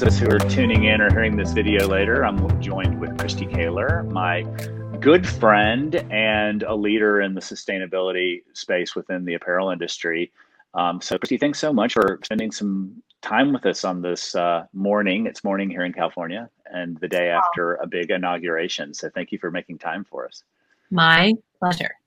So, for, for those of us who are tuning in or hearing this video later, I'm joined with Kristy Caylor, my good friend and a leader in the sustainability space within the apparel industry. Um, so, Kristy, thanks so much for spending some time with us on this uh, morning. It's morning here in California and the day after a big inauguration. So, thank you for making time for us. My pleasure.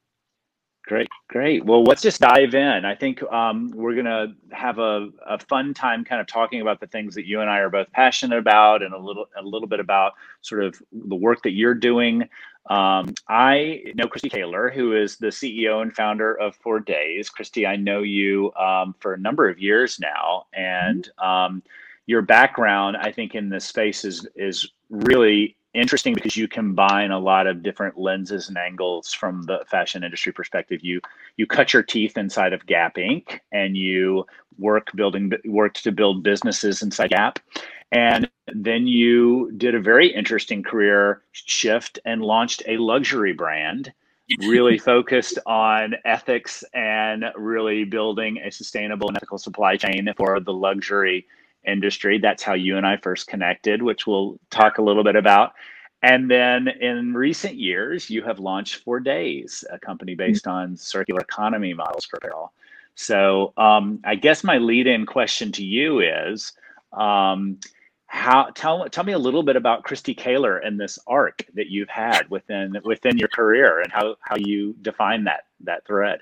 Great, great. Well, let's just dive in. I think um, we're going to have a, a fun time kind of talking about the things that you and I are both passionate about and a little a little bit about sort of the work that you're doing. Um, I know Kristy Caylor, who is the CEO and founder of For Days. Kristy, I know you um, for a number of years now, and um, your background, I think, in this space is is really interesting because you combine a lot of different lenses and angles from the fashion industry perspective. You you cut your teeth inside of Gap Inc. and you work building worked to build businesses inside Gap. And then you did a very interesting career shift and launched a luxury brand, really focused on ethics and really building a sustainable and ethical supply chain for the luxury industry. That's how you and I first connected, which we'll talk a little bit about. And then in recent years, you have launched For Days, a company based on circular economy models for apparel. So um, I guess my lead-in question to you is, um, how tell tell me a little bit about Kristy Caylor and this arc that you've had within within your career and how how you define that that thread.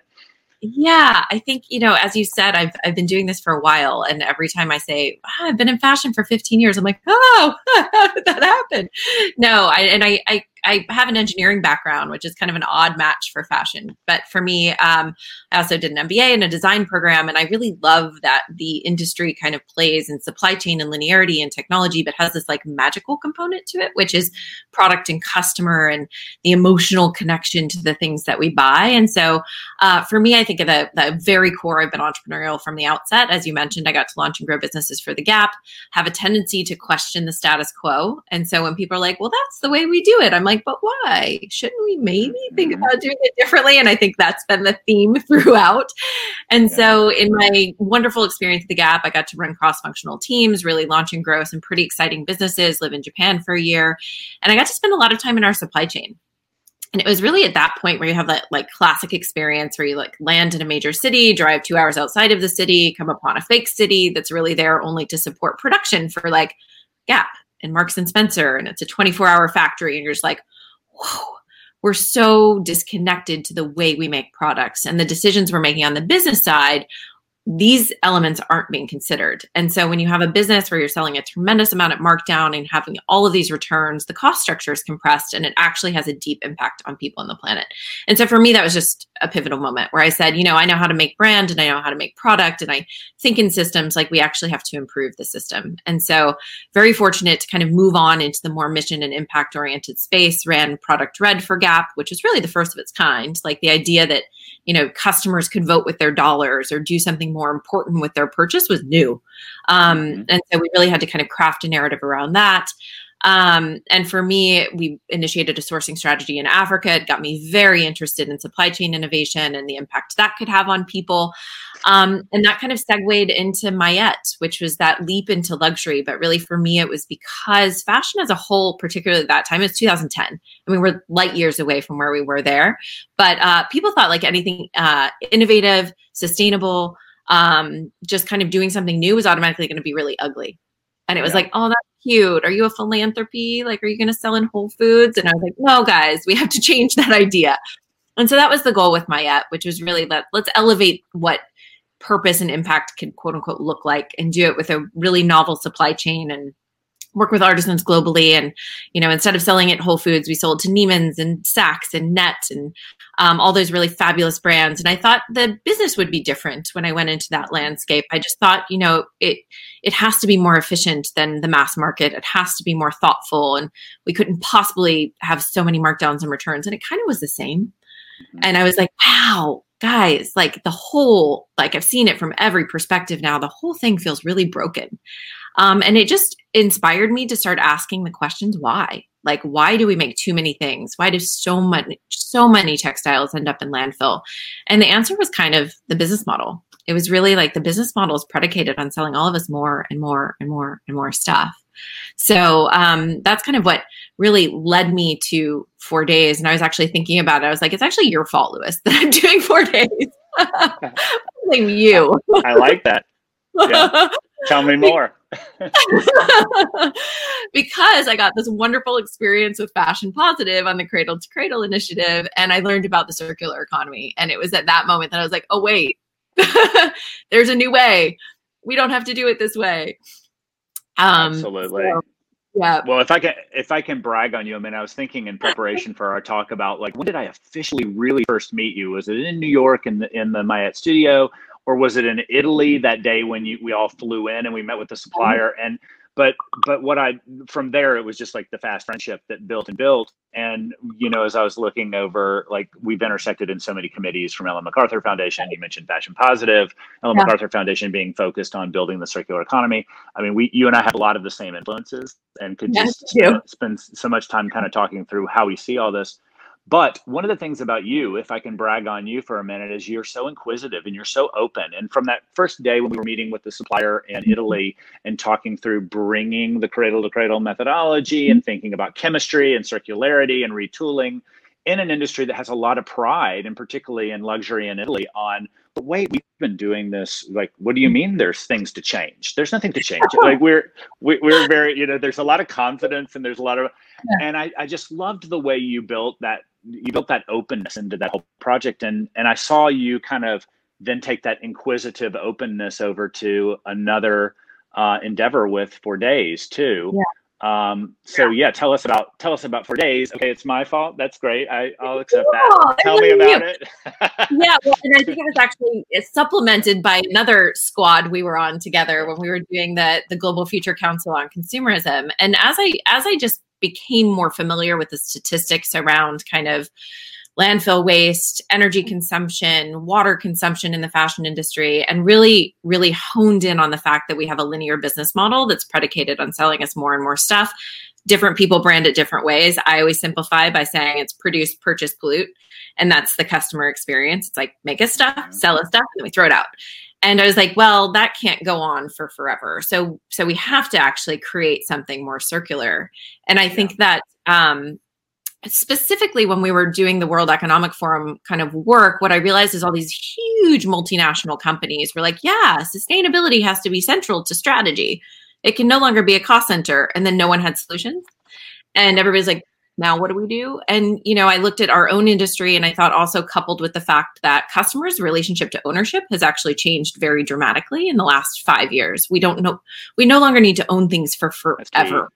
Yeah, I think, you know, as you said, I've, I've been doing this for a while. And every time I say, oh, I've been in fashion for 15 years, I'm like, oh, how did that happen? No, I, and I, I I have an engineering background, which is kind of an odd match for fashion. But for me, um, I also did an MBA and a design program, and I really love that the industry kind of plays in supply chain and linearity and technology, but has this like magical component to it, which is product and customer and the emotional connection to the things that we buy. And so, uh, for me, I think at the, the very core. I've been entrepreneurial from the outset, as you mentioned. I got to launch and grow businesses for the Gap. Have a tendency to question the status quo, and so when people are like, "Well, that's the way we do it," I'm like like, but why? Shouldn't we maybe think mm-hmm. about doing it differently? And I think that's been the theme throughout. And yeah. so, in my wonderful experience at the Gap, I got to run cross functional teams, really launch and grow some pretty exciting businesses, live in Japan for a year. And I got to spend a lot of time in our supply chain. And it was really at that point where you have that like classic experience where you like land in a major city, drive two hours outside of the city, come upon a fake city that's really there only to support production for like Gap and Marks and Spencer, and it's a 24 hour factory, and you're just like, whoa, we're so disconnected to the way we make products and the decisions we're making on the business side these elements aren't being considered. And so when you have a business where you're selling a tremendous amount at markdown and having all of these returns, the cost structure is compressed and it actually has a deep impact on people on the planet. And so for me, that was just a pivotal moment where I said, you know, I know how to make brand and I know how to make product and I think in systems like we actually have to improve the system. And so very fortunate to kind of move on into the more mission and impact oriented space, ran Product Red for Gap, which is really the first of its kind. Like the idea that, you know, customers could vote with their dollars or do something more important with their purchase was new. Um, mm-hmm. And so we really had to kind of craft a narrative around that. Um, and for me, we initiated a sourcing strategy in Africa. It got me very interested in supply chain innovation and the impact that could have on people. Um, and that kind of segued into Maiyet, which was that leap into luxury. But really, for me, it was because fashion as a whole, particularly at that time, it's 2010. I mean, we're light years away from where we were there. But uh, people thought like anything uh, innovative, sustainable, um, just kind of doing something new was automatically going to be really ugly. And it was yeah. like, oh, that's cute. Are you a philanthropy? Like, are you going to sell in Whole Foods? And I was like, no, guys, we have to change that idea. And so that was the goal with Maiyet, which was really let let's elevate what purpose and impact can quote unquote look like and do it with a really novel supply chain and work with artisans globally. And, you know, instead of selling at Whole Foods, we sold to Neiman's and Saks and Net and um, all those really fabulous brands. And I thought the business would be different when I went into that landscape. I just thought, you know, it it has to be more efficient than the mass market. It has to be more thoughtful, and we couldn't possibly have so many markdowns and returns. And it kind of was the same. Mm-hmm. And I was like, wow, guys, like the whole, like I've seen it from every perspective now. The whole thing feels really broken. Um, and it just inspired me to start asking the questions why like why do we make too many things why do so much so many textiles end up in landfill and the answer was kind of the business model it was really like the business model is predicated on selling all of us more and more and more and more stuff. So um, that's kind of what really led me to For Days. And I was actually thinking about it. I was like, it's actually your fault, Lewis, that I'm doing For Days. I Blame you. I like that. Yeah. Tell me more. because I got this wonderful experience with Fashion Positive on the Cradle to Cradle initiative, and I learned about the circular economy. And it was at that moment that I was like, oh, wait, there's a new way. We don't have to do it this way. Um, Absolutely. So, yeah. Well, if I can, if I can brag on you, I mean, I was thinking in preparation for our talk about like when did I officially really first meet you? Was it in New York in the in the Maiyet studio, or was it in Italy mm-hmm. that day when you we all flew in and we met with the mm-hmm. supplier? And but but what i from there it was just like the fast friendship that built and built. And you know as i was looking over like we've intersected in so many committees from ellen macarthur foundation you mentioned fashion positive ellen yeah. macarthur foundation being focused on building the circular economy. I mean we you and i have a lot of the same influences and could yes, just spend so much time kind of talking through how we see all this but one of the things about you, if I can brag on you for a minute, is you're so inquisitive and you're so open. And from that first day when we were meeting with the supplier in mm-hmm. Italy and talking through bringing the cradle to cradle methodology and thinking about chemistry and circularity and retooling in an industry that has a lot of pride, and particularly in luxury in Italy, on but wait, we've been doing this. Like, what do you mean? There's things to change. There's nothing to change. Like we're we, are we are very you know. There's a lot of confidence and there's a lot of, yeah. and I I just loved the way you built that you built that openness into that whole project and and i saw you kind of then take that inquisitive openness over to another uh, endeavor with For Days too yeah. Um, so yeah, tell us about tell us about For Days. Okay, it's my fault. That's great. I, I'll accept that. Tell me about you. it. yeah, well, and I think it was actually supplemented by another squad we were on together when we were doing the the Global Future Council on Consumerism. And as I as I just became more familiar with the statistics around kind of landfill waste, energy consumption, water consumption in the fashion industry, and really, really honed in on the fact that we have a linear business model that's predicated on selling us more and more stuff. Different people brand it different ways. I always simplify by saying it's produce, purchase, pollute. And that's the customer experience. It's like make us stuff, sell us stuff, and then we throw it out and i was like well that can't go on for forever. So so we have to actually create something more circular. And i think that um specifically when we were doing the world economic forum kind of work what i realized is all these huge multinational companies were like yeah sustainability has to be central to strategy. It can no longer be a cost center. And then no one had solutions. And everybody's like now what do we do? And you know i looked at our own industry and i thought also coupled with the fact that customers relationship to ownership has actually changed very dramatically in the last five years. We don't know we no longer need to own things for forever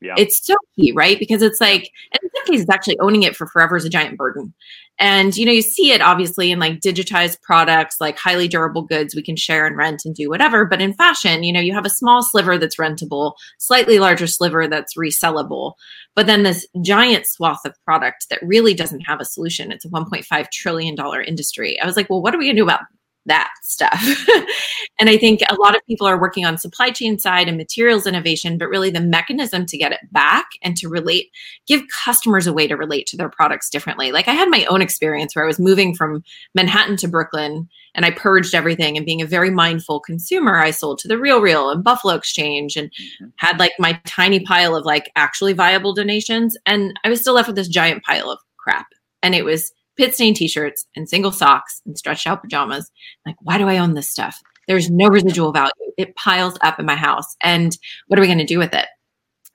yeah. It's so key, right? Because it's like, and in some cases, actually owning it for forever is a giant burden. And, you know, you see it obviously in like digitized products, like highly durable goods we can share and rent and do whatever. But in fashion, you know, you have a small sliver that's rentable, slightly larger sliver that's resellable, but then this giant swath of product that really doesn't have a solution. It's a $1.5 trillion industry. I was like, well, what are we going to do about that stuff. and I think a lot of people are working on supply chain side and materials innovation, but really the mechanism to get it back and to relate, give customers a way to relate to their products differently. Like I had my own experience where I was moving from Manhattan to Brooklyn and I purged everything and being a very mindful consumer, I sold to the Real Real and Buffalo Exchange and mm-hmm. had like my tiny pile of like actually viable donations. And I was still left with this giant pile of crap. And it was pit stain t-shirts and single socks and stretched out pajamas. Like, why do I own this stuff? There's no residual value. It piles up in my house. And what are we going to do with it?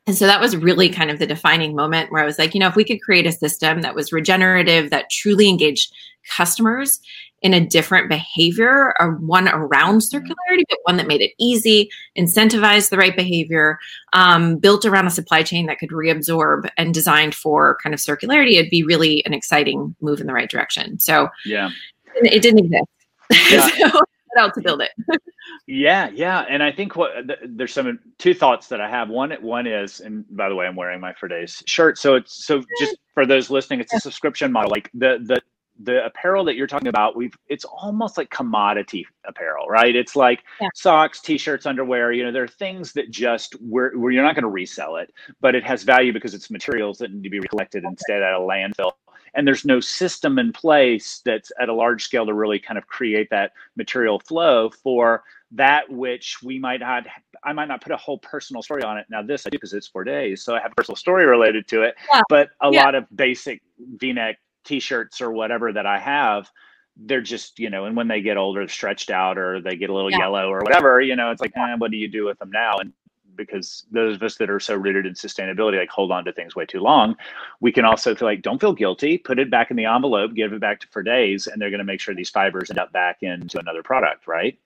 And so that was really kind of the defining moment where I was like, you know, if we could create a system that was regenerative, that truly engaged customers in a different behavior or one around mm-hmm. circularity, but one that made it easy, incentivized the right behavior, um, built around a supply chain that could reabsorb and designed for kind of circularity, it'd be really an exciting move in the right direction. So yeah, it didn't exist. Yeah. so, out to build it. yeah, yeah, and I think what there's some two thoughts that I have. One, one is, and by the way, I'm wearing my For Days shirt, so it's so just for those listening, it's a subscription model. Like the the the apparel that you're talking about we've it's almost like commodity apparel right it's like yeah. socks t-shirts underwear you know there are things that just where, where you're not going to resell it but it has value because it's materials that need to be recollected okay. instead at a landfill and there's no system in place that's at a large scale to really kind of create that material flow for that which we might not i might not put a whole personal story on it now this i do because it's For Days so i have a personal story related to it yeah. but a yeah. lot of basic v-neck t-shirts or whatever that i have they're just you know and when they get older stretched out or they get a little yeah. yellow or whatever you know it's like eh, what do you do with them now and because those of us that are so rooted in sustainability like hold on to things way too long we can also feel like don't feel guilty put it back in the envelope give it back to for days and they're going to make sure these fibers end up back into another product right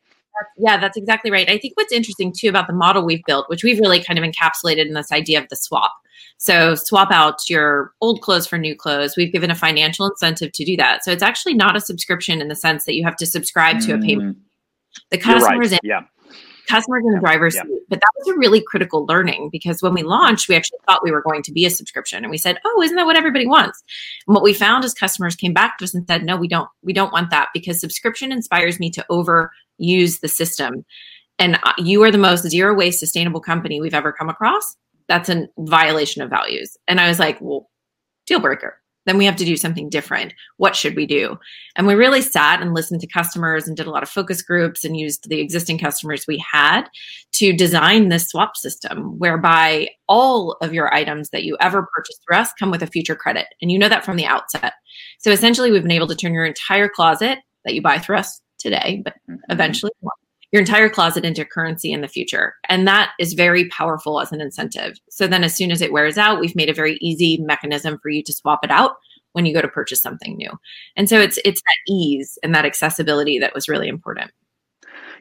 yeah, that's exactly right. I think what's interesting too about the model we've built, which we've really kind of encapsulated in this idea of the swap. So swap out your old clothes for new clothes. We've given a financial incentive to do that. So it's actually not a subscription in the sense that you have to subscribe to a payment. Mm. The customers right. in, yeah. customers in the driver's yeah. seat. But that was a really critical learning because when we launched, we actually thought we were going to be a subscription. And we said, Oh, isn't that what everybody wants? And what we found is customers came back to us and said, No, we don't, we don't want that because subscription inspires me to overuse the system. And uh, you are the most zero waste sustainable company we've ever come across that's a violation of values. And I was like, well, deal breaker. Then we have to do something different. What should we do? And we really sat and listened to customers and did a lot of focus groups and used the existing customers we had to design this swap system whereby all of your items that you ever purchase through us come with a future credit. And you know that from the outset. So essentially, we've been able to turn your entire closet that you buy through us today, but mm-hmm. eventually your entire closet into currency in the future. And that is very powerful as an incentive. So then as soon as it wears out, we've made a very easy mechanism for you to swap it out when you go to purchase something new. And so it's it's that ease and that accessibility that was really important.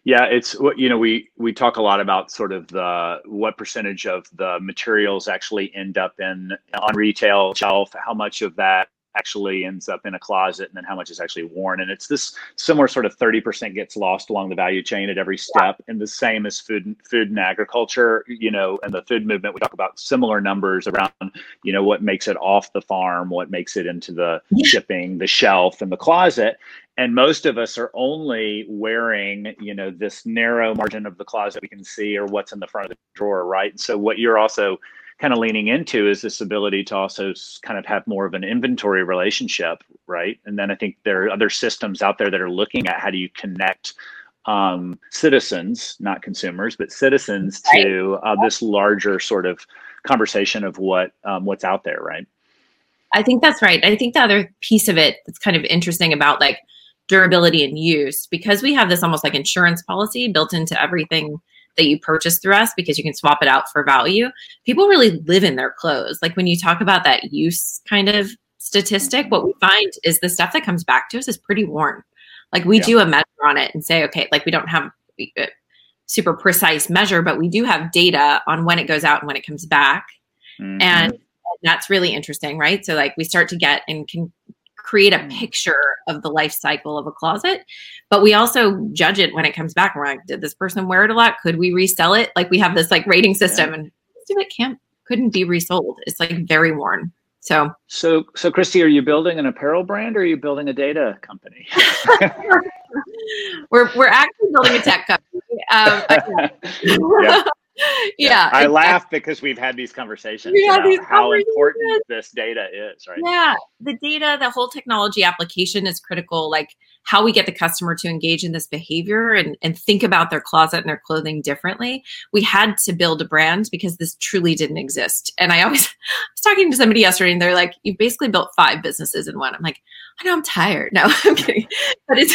Yeah, it's what you know. We we talk a lot about sort of the what percentage of the materials actually end up in on retail shelf. How much of that actually ends up in a closet and then how much is actually worn. And it's this similar sort of 30% gets lost along the value chain at every step. And the same as food, food and agriculture, you know, and the food movement, we talk about similar numbers around, you know, what makes it off the farm, what makes it into the shipping, the shelf and the closet. And most of us are only wearing you know this narrow margin of the closet we can see or what's in the front of the drawer right? So what you're also kind of leaning into is this ability to also kind of have more of an inventory relationship, right? And then I think there are other systems out there that are looking at how do you connect um, citizens, not consumers, but citizens right. to uh, this larger sort of conversation of what um, what's out there, right? I think that's right. I think the other piece of it that's kind of interesting about like durability and use because we have this almost like insurance policy built into everything that you purchase through us because you can swap it out for value. People really live in their clothes. Like when you talk about that use kind of statistic, what we find is the stuff that comes back to us is pretty worn. Like we yeah. do a measure on it and say, okay, like we don't have a super precise measure, but we do have data on when it goes out and when it comes back. Mm-hmm. And that's really interesting, right? So like we start to get and can create a mm. picture of the life cycle of a closet. But we also judge it when it comes back. We're like, did this person wear it a lot? Could we resell it? Like we have this like rating system, yeah. and most it can't couldn't be resold. It's like very worn. So, so, so, Kristy, are you building an apparel brand or are you building a data company? we're we're actually building a tech company. Um, yeah. yeah, I laugh because we've had these conversations about these how conversations. important this data is, right? Yeah, the data, the whole technology application is critical. Like how we get the customer to engage in this behavior and, and think about their closet and their clothing differently. We had to build a brand because this truly didn't exist. And I always I was talking to somebody yesterday and they're like, you basically built five businesses in one. I'm like, I know I'm tired. No, I'm kidding. But it's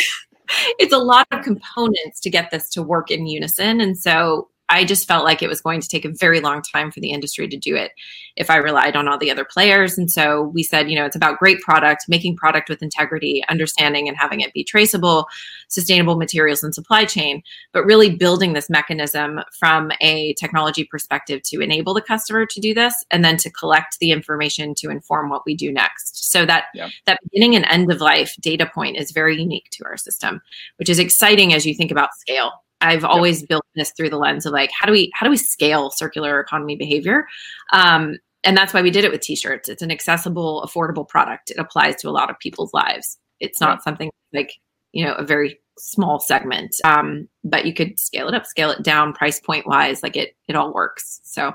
it's a lot of components to get this to work in unison. And so I just felt like it was going to take a very long time for the industry to do it if I relied on all the other players. And so we said, you know, it's about great product, making product with integrity, understanding and having it be traceable, sustainable materials and supply chain, but really building this mechanism from a technology perspective to enable the customer to do this and then to collect the information to inform what we do next. So that yeah. that beginning and end of life data point is very unique to our system, which is exciting as you think about scale I've always yep. built this through the lens of like how do we how do we scale circular economy behavior? Um, and that's why we did it with t-shirts. It's an accessible, affordable product. It applies to a lot of people's lives. It's not yep. something like you know a very small segment, um, but you could scale it up, scale it down, price point wise. Like it, it all works. So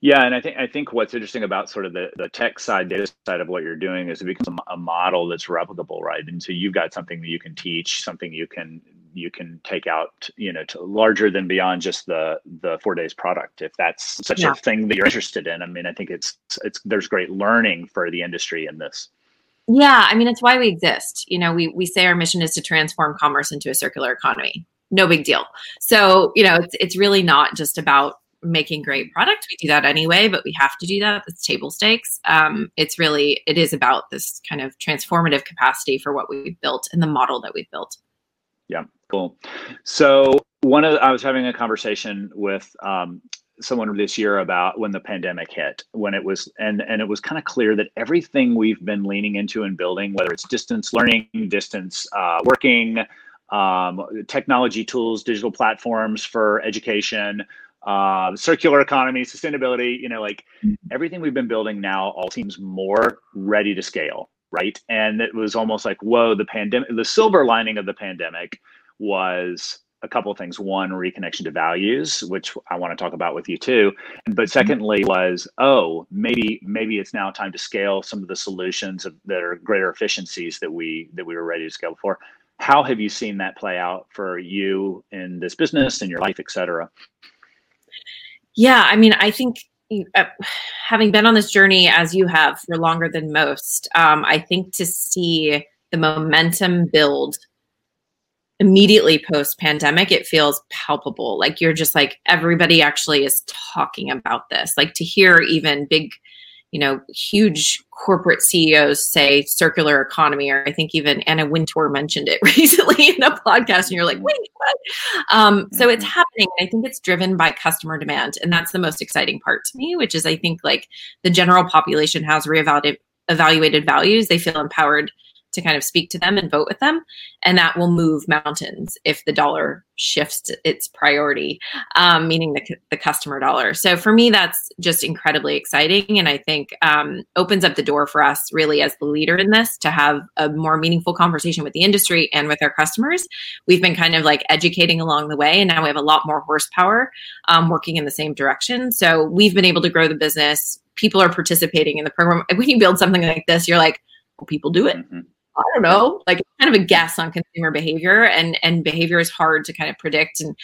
Yeah, and I think I think what's interesting about sort of the, the tech side, data side of what you're doing is it becomes a, a model that's replicable, right? And so you've got something that you can teach, something you can you can take out, you know, to larger than beyond just the the For Days product. If that's such yeah. a thing that you're interested in, I mean, I think it's it's there's great learning for the industry in this. Yeah, I mean, it's why we exist. You know, we we say our mission is to transform commerce into a circular economy. No big deal. So, you know, it's it's really not just about making great product. We do that anyway, but we have to do that. It's table stakes. Um, it's really it is about this kind of transformative capacity for what we've built and the model that we've built. Yeah, So one of the, I was having a conversation with um, someone this year about when the pandemic hit, when it was and and it was kind of clear that everything we've been leaning into and building, whether it's distance learning, distance uh, working, um, technology tools, digital platforms for education, uh, circular economy, sustainability, you know, like mm-hmm. everything we've been building now all seems more ready to scale, right? And it was almost like, whoa, the pandemic, the silver lining of the pandemic was a couple of things. One, reconnection to values, which I want to talk about with you too. But mm-hmm. secondly, was oh, maybe maybe it's now time to scale some of the solutions that are greater efficiencies that we that we were ready to scale for. How have you seen that play out for you in this business, in your life, et cetera? Yeah, I mean, I think uh, having been on this journey as you have for longer than most, um, I think to see the momentum build immediately post pandemic, it feels palpable. Like you're just like everybody actually is talking about this. Like to hear even big you know, huge corporate CEOs say circular economy, or I think even Anna Wintour mentioned it recently in a podcast, and you're like, wait, what? Um, so it's mm-hmm. happening. I think it's driven by customer demand, and that's the most exciting part to me, which is I think like the general population has reevaluated evaluated values. They feel empowered to kind of speak to them and vote with them. And that will move mountains if the dollar shifts its priority, um, meaning the, the customer dollar. So for me, that's just incredibly exciting. And I think um, opens up the door for us really as the leader in this to have a more meaningful conversation with the industry and with our customers. We've been kind of like educating along the way, and now we have a lot more horsepower um, working in the same direction. So we've been able to grow the business. People are participating in the program. When you build something like this, you're like, well, people do it. Mm-hmm. I don't know, like kind of a guess on consumer behavior and and behavior is hard to kind of predict and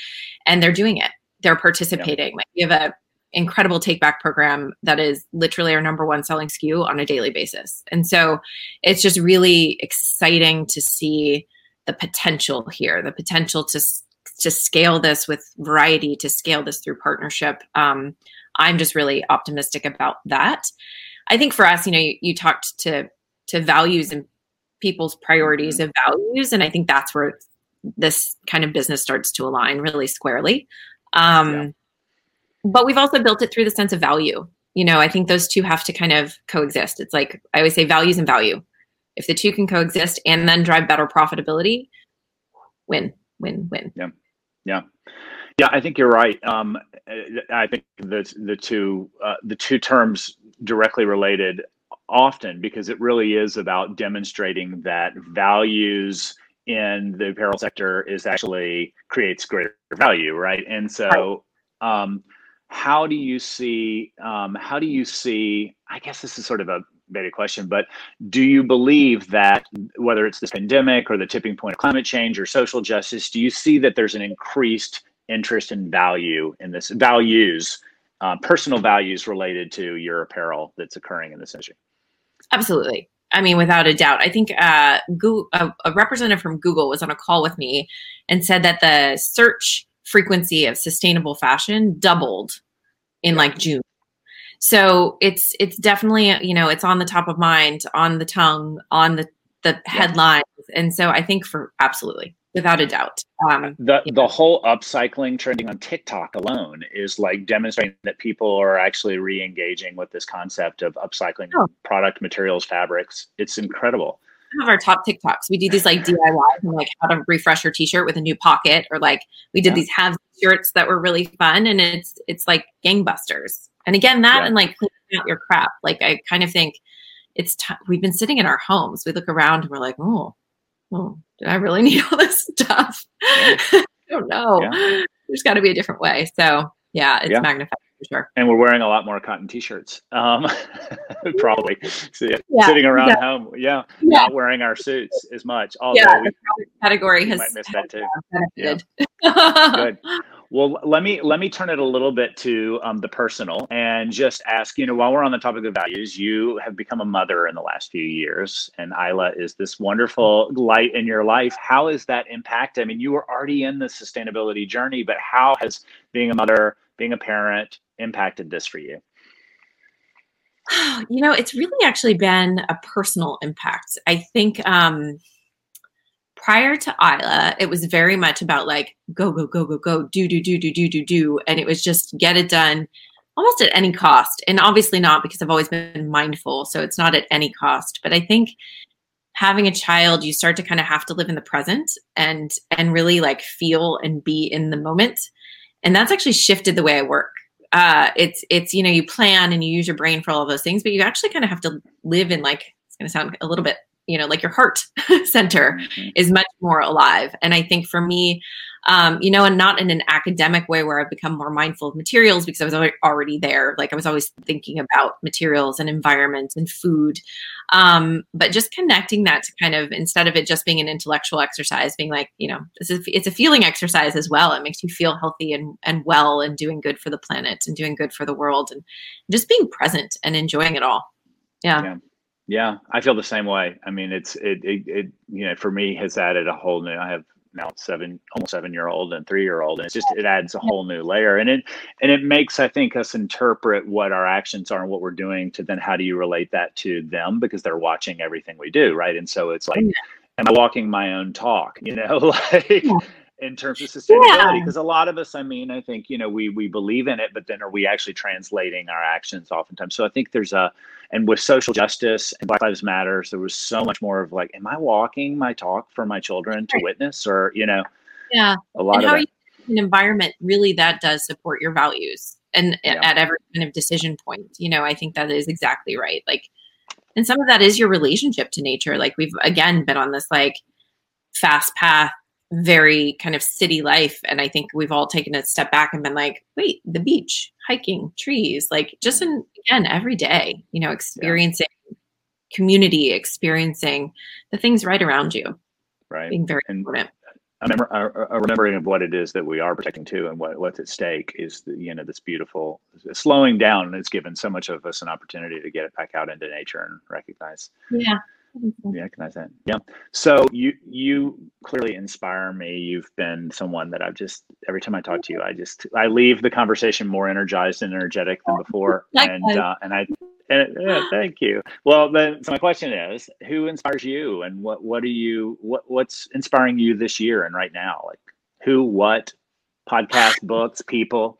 and they're doing it. They're participating. Yeah. Like we have a incredible take back program that is literally our number one selling SKU on a daily basis. And so it's just really exciting to see the potential here, the potential to to scale this with variety, to scale this through partnership. Um, I'm just really optimistic about that. I think for us, you know, you, you talked to to values and people's priorities mm-hmm. and values. And I think that's where this kind of business starts to align really squarely. Um, yeah. But we've also built it through the sense of value. You know, I think those two have to kind of coexist. It's like I always say values and value. If the two can coexist and then drive better profitability, win, win, win. Yeah. Yeah. Yeah, I think you're right. Um, I think the the two uh, the two terms directly related often because it really is about demonstrating that values in the apparel sector is actually creates greater value, right? And so, um, how do you see? Um, how do you see? I guess this is sort of a beta question, but do you believe that whether it's this pandemic or the tipping point of climate change or social justice, do you see that there's an increased interest in value in this values, uh, personal values related to your apparel that's occurring in this industry? Absolutely. I mean, without a doubt. I think uh, Google, a, a, representative from Google was on a call with me and said that the search frequency of sustainable fashion doubled in like June. So it's it's definitely you know it's on the top of mind, on the tongue, on the the headlines, and so I think for absolutely without a doubt. Um, the the whole upcycling trending on TikTok alone is like demonstrating that people are actually re-engaging with this concept of upcycling oh. product materials, fabrics. It's incredible. Some of our top TikToks, we do these like DIYs and like how to refresh your T-shirt with a new pocket, or like we did yeah. these have shirts that were really fun, and it's it's like gangbusters. And again, that yeah. and like cleaning out your crap. Like I kind of think it's t- we've been sitting in our homes. We look around and we're like, oh, oh, did I really need all this stuff? I don't know. Yeah. There's got to be a different way. So Yeah, it's yeah. magnified for sure. And we're wearing a lot more cotton t-shirts, um, probably so, yeah, yeah, sitting around home. Yeah, not wearing our suits as much. Although yeah, we, category has might miss that too. Yeah. Good. Well, let me let me turn it a little bit to um, the personal and just ask. You know, while we're on the topic of values, you have become a mother in the last few years, and Isla is this wonderful light in your life. How has that impact? I mean, you were already in the sustainability journey, but how has being a mother, being a parent, impacted this for you? You know, it's really actually been a personal impact. I think um, prior to Isla, it was very much about like go, go, go, go, go, do, do, do, do, do, do, do. And it was just get it done almost at any cost. And obviously not because I've always been mindful. So it's not at any cost. But I think having a child, you start to kind of have to live in the present and and really like feel and be in the moment. And that's actually shifted the way I work. Uh, it's it's you know you plan and you use your brain for all of those things, but you actually kind of have to live in like it's going to sound a little bit you know like your heart center mm-hmm. is much more alive and i think for me um, you know and not in an academic way where i've become more mindful of materials because i was already there like i was always thinking about materials and environment and food um, but just connecting that to kind of instead of it just being an intellectual exercise being like you know it's a, it's a feeling exercise as well it makes you feel healthy and, and well and doing good for the planet and doing good for the world and just being present and enjoying it all yeah. yeah. Yeah, I feel the same way. I mean, it's it, it, it you know for me has added a whole new. I have now seven almost seven year old and three year old and it's just it adds a whole new layer and it and it makes i think us interpret what our actions are and what we're doing to then how do you relate that to them because they're watching everything we do right and so it's like oh, am i walking my own talk you know like in terms of sustainability because yeah. a lot of us i mean i think you know we we believe in it but then are we actually translating our actions oftentimes so i think there's a and with social justice and black lives matters there was so much more of like am i walking my talk for my children to witness or you know yeah a lot of an environment really that does support your values and yeah. at every kind of decision point you know i think that is exactly right like and some of that is your relationship to nature like we've again been on this like fast path very kind of city life. And I think we've all taken a step back and been like, wait, the beach, hiking, trees, like just in, again, every day, you know, experiencing yeah. community, experiencing the things right around you. Right. Being very and important. A, remember, a, remembering of what it is that we are protecting too and what, what's at stake is, the, you know, this beautiful slowing down has given so much of us an opportunity to get it back out into nature and recognize. Yeah yeah can i say yeah. So you you clearly inspire me. You've been someone that i've just every time i talk to you i just i leave the conversation more energized and energetic than before. And uh, and i and, yeah, thank you. Well then so my question is who inspires you and what what are you what what's inspiring you this year and right now? Like who what podcast books people?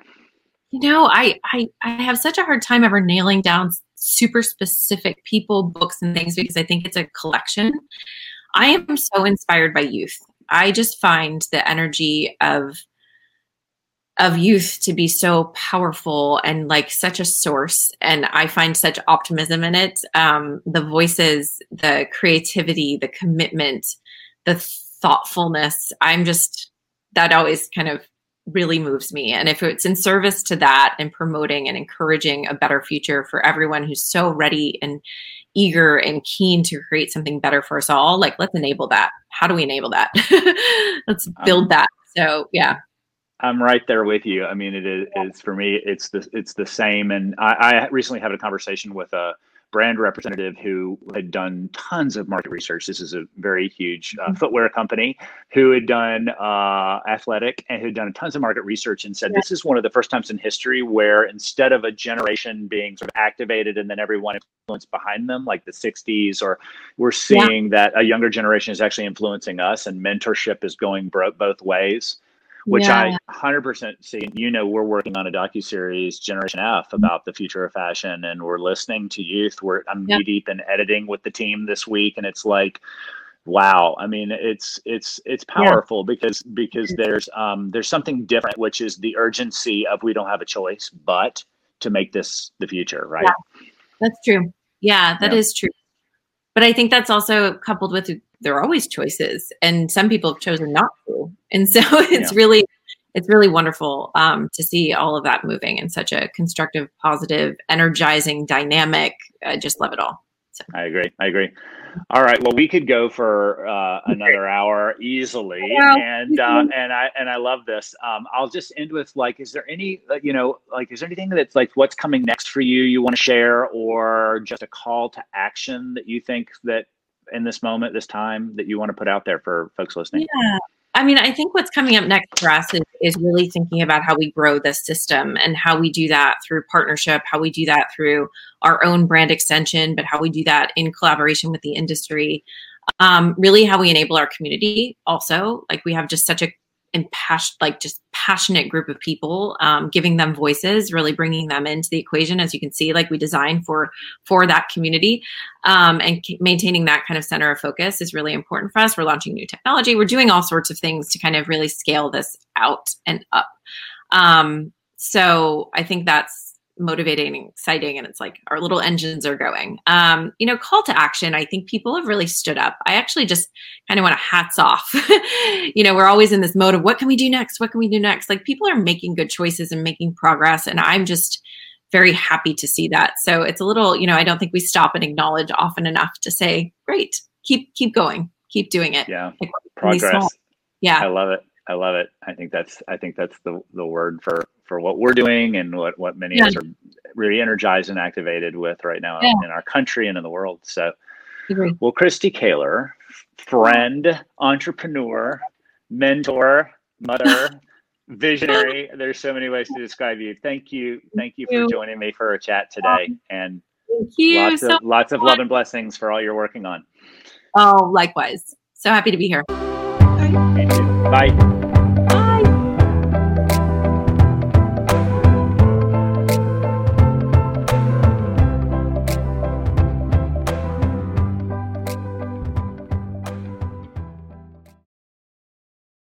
You know i i i have such a hard time ever nailing down super specific people, books, and things because I think it's a collection. I am so inspired by youth. I just find the energy of of youth to be so powerful and like such a source and i find such optimism in it um, the voices the creativity the commitment the thoughtfulness i'm just that always kind of really moves me. And if it's in service to that and promoting and encouraging a better future for everyone who's so ready and eager and keen to create something better for us all, like let's enable that. How do we enable that? let's build that. So yeah. I'm right there with you. I mean, it is it's for me. It's the it's the same. And I, I recently had a conversation with a brand representative who had done tons of market research. This is a very huge uh, mm-hmm. footwear company who had done uh, athletic and who had done tons of market research and said yeah. this is one of the first times in history where instead of a generation being sort of activated and then everyone influenced behind them, like the 60s, or we're seeing yeah. that a younger generation is actually influencing us and mentorship is going bro- both ways which yeah. I 100% see. You know, we're working on a docu series, Generation F, about the future of fashion, and we're listening to youth. We're I'm yep. knee deep in editing with the team this week, and it's like, wow. I mean, it's it's it's powerful yeah. because because there's um there's something different, which is the urgency of we don't have a choice but to make this the future, right? Yeah. That's true. Yeah, that is true. But I think that's also coupled with there are always choices and some people have chosen not to and so it's yeah. really it's really wonderful um, to see all of that moving in such a constructive, positive, energizing, dynamic. I just love it all. So. I agree. I agree. All right. Well, we could go for uh, another hour easily, and uh, and I and I love this. Um, I'll just end with like, is there any uh, you know like is there anything that's like what's coming next for you you want to share, or just a call to action that you think that in this moment, this time that you want to put out there for folks listening? Yeah. I mean, I think what's coming up next for us is, is, really thinking about how we grow this system and how we do that through partnership, how we do that through our own brand extension, but how we do that in collaboration with the industry. Um, really, how we enable our community also. Like, we have just such a impassioned, like just passionate group of people, um, giving them voices, really bringing them into the equation. As you can see, like we design for for that community, um, and maintaining that kind of center of focus is really important for us. We're launching new technology. We're doing all sorts of things to kind of really scale this out and up. Um, so I think that's motivating and exciting and it's like our little engines are going. Um, you know call to action i think people have really stood up. I actually just kind of want to hats off. You know we're always in this mode of what can we do next? What can we do next? Like people are making good choices and making progress and i'm just very happy to see that. So it's a little you know i don't think we stop and acknowledge often enough to say great keep keep going keep doing it. Yeah. Like, progress. Yeah. I love it. I love it. I think that's I think that's the the word for for what we're doing and what what many yeah. of us are really energized and activated with right now yeah. in our country and in the world. So, well, Kristy Caylor, friend, entrepreneur, mentor, mother, visionary. There's so many ways to describe you. Thank you, thank you for joining me for a chat today, um, and thank you lots so of lots of love and blessings for all you're working on. Oh, likewise. So happy to be here. Bye.